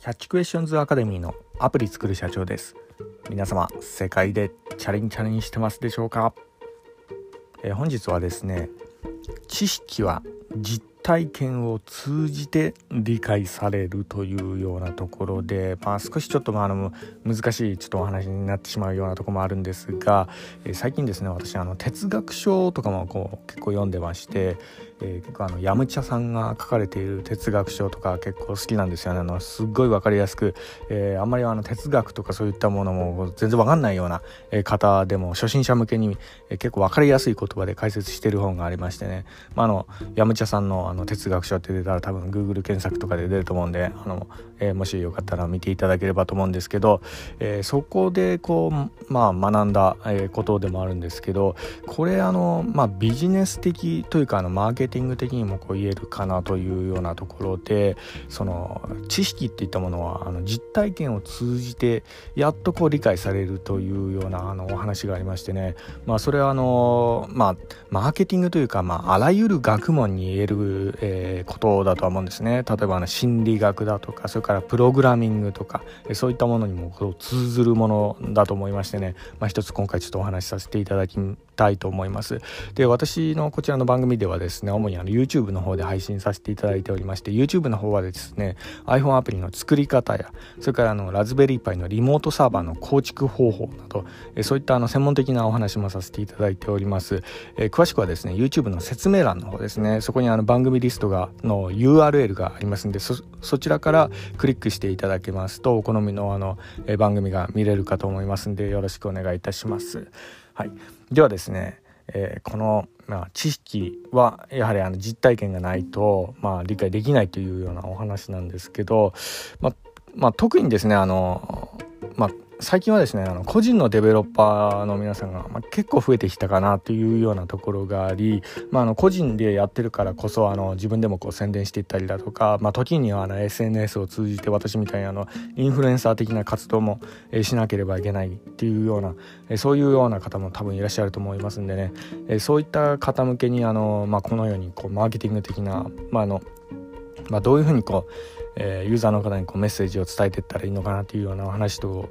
キャッチクエスチョンズアカデミーのアプリ作る社長です。皆様世界でチャレンチャリンしてますでしょうか、えー、本日はですね知識は実体験を通じて理解されるというようなところで、まあ、少しちょっとまああの難しいちょっとお話になってしまうようなところもあるんですが、えー、最近ですね私あの哲学書とかもこう結構読んでまして、えー、結構あのヤムチャさんが書かれている哲学書とか結構好きなんですよね。あのすっごい分かりやすく、えー、あんまりあの哲学とかそういったものも全然分かんないような方でも初心者向けに結構分かりやすい言葉で解説してる本がありましてね、まあ、あのヤムチャさんのあの哲学書って出たら多分 Google 検索とかで出ると思うんであの、えー、もしよかったら見ていただければと思うんですけど、えー、そこでこう、まあ、学んだ、ことでもあるんですけどこれあの、まあ、ビジネス的というかあのマーケティング的にもこう言えるかなというようなところでその知識っていったものはあの実体験を通じてやっとこう理解されるというようなあのお話がありましてね、まあ、それはあの、まあ、マーケティングというか、まあ、あらゆる学問に言える、えー、ことだとは思うんですね。例えばあの心理学だとかそれからプログラミングとかそういったものにも通ずるものだと思いましてね、まあ、一つ今回ちょっとお話しさせていただきたいと思います。で私のこちらの番組ではですね主にあの YouTube の方で配信させていただいておりまして YouTube の方はですね iPhone アプリの作り方やそれからあのラズベリーパイのリモートサーバーの構築方法などそういったあの専門的なお話もさせていただいております、えー、詳しくはですね YouTube の説明欄の方ですね。そこにあの番組リストがの URL がありますんでそちらからクリックしていただけますとお好みのあの、え、番組が見れるかと思いますんでよろしくお願いいたします。はい。ではですねえー、この、まあ、知識はやはりあの実体験がないと、まあ、理解できないというようなお話なんですけど、まあまあ、特にですねあの、最近はですねあの個人のデベロッパーの皆さんが、まあ、結構増えてきたかなというようなところがあり、まあ、あの個人でやってるからこそあの自分でもこう宣伝していったりだとか、まあ、時にはあの SNS を通じて私みたいにあのインフルエンサー的な活動も、えしなければいけないっていうような、えそういうような方も多分いらっしゃると思いますんでね、えそういった方向けにあの、まあ、このようにこうマーケティング的な、まあのまあ、どういうふうにこう、えー、ユーザーの方にこうメッセージを伝えていったらいいのかなというようなお話と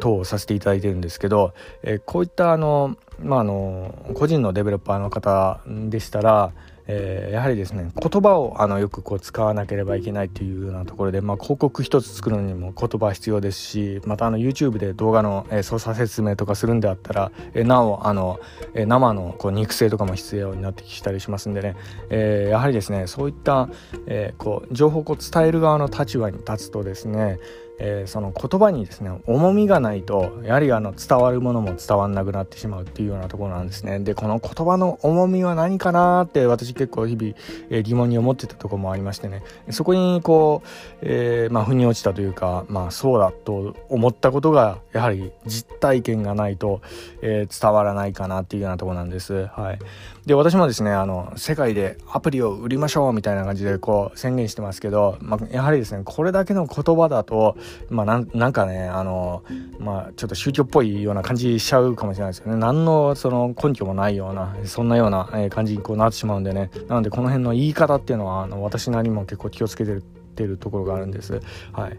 等させていただいてるんですけど、えこういったあの、まあ、あの個人のデベロッパーの方でしたら、えー、やはりですね言葉をあのよくこう使わなければいけないというようなところで、まあ、広告一つ作るのにも言葉必要ですしまたあの YouTube で動画の、えー、操作説明とかするんであったら、えー、なおあの、え、生のこう肉声とかも必要になってきたりしますんでね、えー、やはりですねそういった、え、こう情報をこう伝える側の立場に立つとですねえー、その言葉にですね重みがないとやはりあの伝わるものも伝わんなくなってしまうっていうようなところなんですね。でこの言葉の重みは何かなって私結構日々、えー、疑問に思ってたところもありましてね。そこにこう、えー、まあ腑に落ちたというかまあそうだと思ったことがやはり実体験がないと、え伝わらないかなっていうようなところなんです。はい。で私もですねあの世界でアプリを売りましょうみたいな感じでこう宣言してますけど、まあ、やはりですねこれだけの言葉だとまあなんなんかねあのまあちょっと宗教っぽいような感じしちゃうかもしれないですよね。何のその根拠もないようなそんなような感じにこうなってしまうんでね。なのでこの辺の言い方っていうのはあの私なりも結構気をつけてるってるところがあるんです。はい。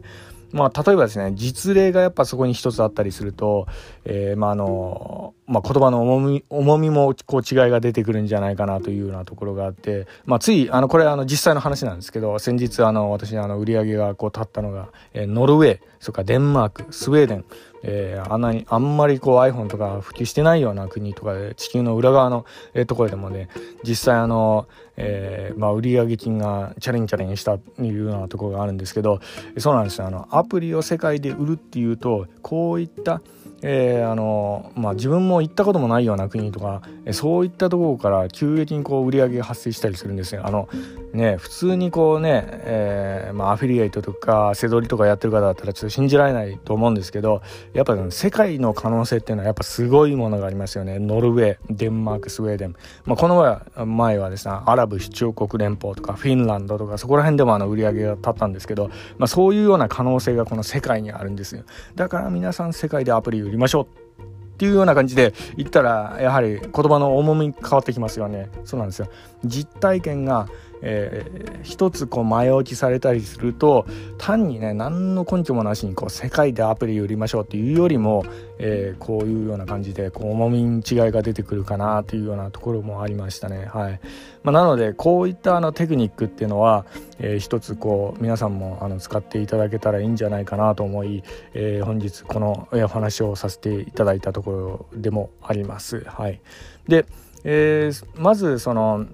まあ、例えばですね、実例がやっぱそこに一つあったりすると、えー、まあ、の、まあ、言葉の重み、重みもこう違いが出てくるんじゃないかなというようなところがあって、まあ、つい、あの、これあの実際の話なんですけど、先日あの、私あの、売り上げがこう立ったのが、えー、ノルウェー、それからデンマーク、スウェーデン、えー、あんな、あんまりこう iPhone とか普及してないような国とかで、地球の裏側の、えー、ところでもね、実際あの、えー、まあ、売上金がチャレンチャレンしたというようなところがあるんですけど、そうなんですよ。あの、アプリを世界で売るっていうと、こういった、えー、あのまあ、自分も行ったこともないような国とかそういったところから急激にこう売り上げが発生したりするんですよ。あのね、普通にこうね、えー、まあ、アフィリエイトとか背取りとかやってる方だったらちょっと信じられないと思うんですけどやっぱ、世界の可能性っていうのはやっぱすごいものがありますよね。ノルウェーデンマークスウェーデン、まあ、この前はですねアラブ首長国連邦とかフィンランドとかそこら辺でもあの売り上げが立ったんですけど、まあ、そういうような可能性がこの世界にあるんですよ。だから皆さん世界でアプリ売りましょう。っていうような感じで言ったらやはり言葉の重み変わってきますよね。そうなんですよ。実体験がえー、一つこう前置きされたりすると単にね何の根拠もなしにこう世界でアプリ売りましょうっていうよりも、えー、こういうような感じでこう重みに違いが出てくるかなというようなところもありましたね。はいまあ、なのでこういったあのテクニックっていうのは、えー、一つこう皆さんもあの使っていただけたらいいんじゃないかなと思い、えー、本日このお話をさせていただいたところでもあります。はい、で、えー、まずその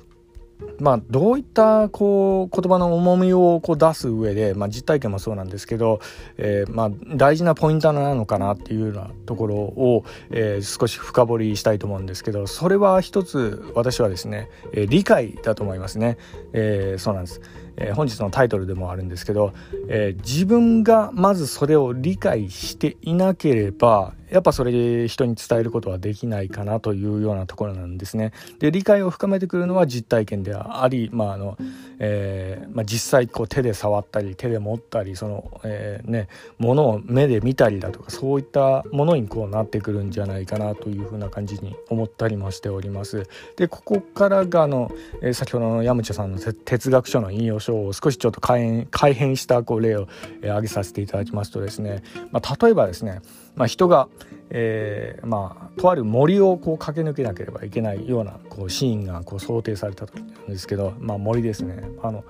まあ、どういったこう言葉の重みをこう出す上で、まあ、実体験もそうなんですけど、えー、まあ、大事なポイントなのかなっていうようなところを、えー、少し深掘りしたいと思うんですけどそれは一つ私はですね、えー、理解だと思いますね、えそうなんです。えー、本日のタイトルでもあるんですけど、えー、自分がまずそれを理解していなければやっぱそれで人に伝えることはできないかなというようなところなんですね。で理解を深めてくるのは実体験でああり、まああのえーまあ、実際こう手で触ったり手で持ったりその、えーね、ものを目で見たりだとかそういったものにこうなってくるんじゃないかなというふうな感じに思ったりもしております。でここからがあの、えー、先ほどの山茶さんの哲学書の引用書を少しちょっと改変改変したこう例を、えー、挙げさせていただきますとですね、まあ、例えばですね、まあ、人がえー、まあとある森をこう駆け抜けなければいけないようなこうシーンがこう想定された時なんですけど、まあ、森ですね。あの、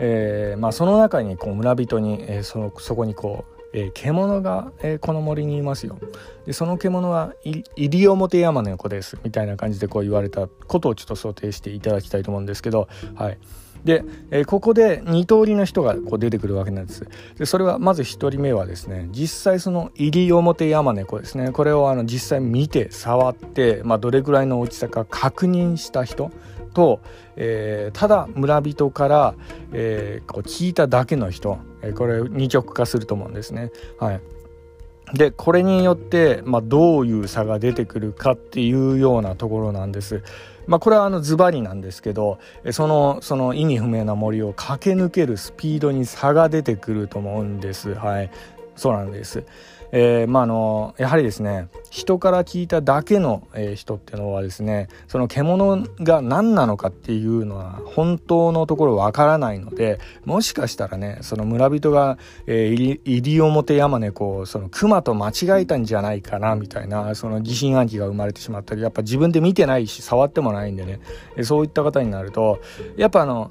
えーまあ、その中にこう村人に、えー、そのそこにこうえー、獣が、えー、この森にいますよ。でその獣は西表山の横ですみたいな感じでこう言われたことをちょっと想定していただきたいと思うんですけど、はい、で、えー、ここで2通りの人がこう出てくるわけなんです。でそれはまず1人目はですね実際その西表山猫ですね。これをあの実際見て触って、まあ、どれぐらいの大きさか確認した人と、えー、ただ村人から、えー、こう聞いただけの人、え、これ二極化すると思うんですね。はい。でこれによって、まあ、どういう差が出てくるかっていうようなところなんです。まあ、これはあのズバリなんですけどそのその意味不明な森を駆け抜けるスピードに差が出てくると思うんです。はい、そうなんです。えー、まあ、のやはりですね人から聞いただけの、えー、人っていうのはですねその獣が何なのかっていうのは本当のところわからないのでもしかしたらねその村人が、えー、西表山猫をその熊と間違えたんじゃないかなみたいなその疑心暗鬼が生まれてしまったりやっぱ自分で見てないし触ってもないんでねそういった方になるとやっぱあの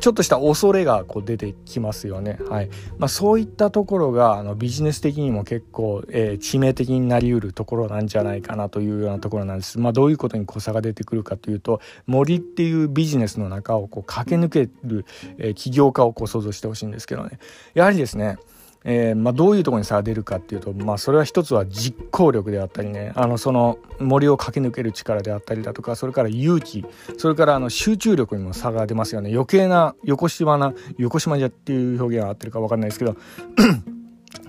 ちょっとした恐れがこう出てきますよね。はいまあ、そういったところがあのビジネス的にも結構、えー、致命的になりうるところなんじゃないかなというようなところなんです。まあ、どういうことに誤差が出てくるかというと森っていうビジネスの中をこう駆け抜ける、えー、起業家をこう想像してほしいんですけどね。やはりですねえー、まあ、どういうところに差が出るかっていうと、まあ、それは一つは実行力であったりね。あのその森を駆け抜ける力であったりだとかそれから勇気それからあの集中力にも差が出ますよね。余計な横島な横島じゃっていう表現は合ってるか分かんないですけど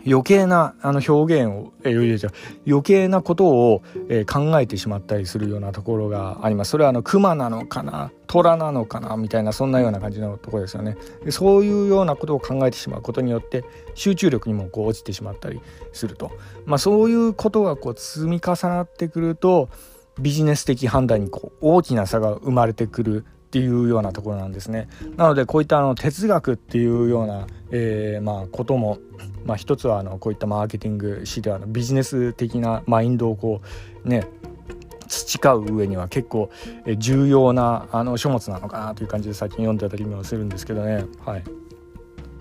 余計なあの表現を、えー、余計なことを、えー、考えてしまったりするようなところがあります。それはあの熊なのかな虎なのかなみたいなそんなような感じのところですよねでそういうようなことを考えてしまうことによって集中力にもこう落ちてしまったりすると、まあ、そういうことがこう積み重なってくるとビジネス的判断にこう大きな差が生まれてくるっていうようなところなんですね。なのでこういったあの哲学っていうような、えー、まことも、まあ、一つはあのこういったマーケティング誌ではのビジネス的なマインドをこうね培う上には結構重要なあの書物なのかなという感じで最近読んでたりもするんですけどね。はい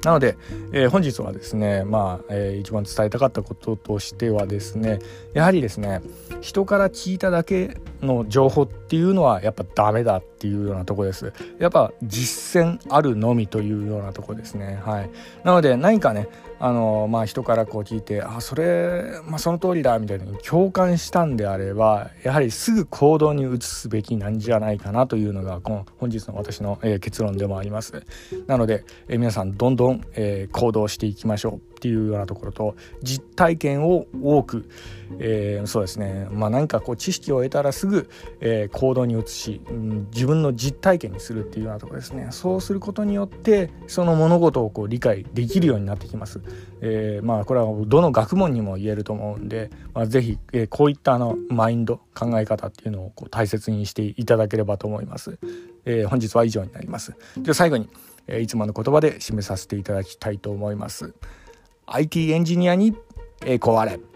なので、えー、本日はですねまあ、えー、一番伝えたかったこととしてはですねやはりですね人から聞いただけの情報っていうのはやっぱダメだっていうようなとこです。やっぱ実践あるのみというようなとこですね。はい。なので何かねあのまあ人からこう聞いてあそれ、まあ、その通りだみたいに共感したんであればやはりすぐ行動に移すべきなんじゃないかなというのがこの本日の私の、えー、結論でもあります。なので、えー、皆さんどんどん、えー、行動していきましょう。っていうようなところと実体験を多く、えー、そうですね。まあなかこう知識を得たらすぐ、えー、行動に移し、うん、自分の実体験にするっていうようなところですね。そうすることによってその物事をこう理解できるようになってきます、えー、まあこれはどの学問にも言えると思うんで、まあ、是非、えー、こういったあのマインド考え方っていうのをこう大切にしていただければと思います、えー、本日は以上になります。では最後にえいつもの言葉で締めさせていただきたいと思います。IT エンジニアに、え光、壊れ。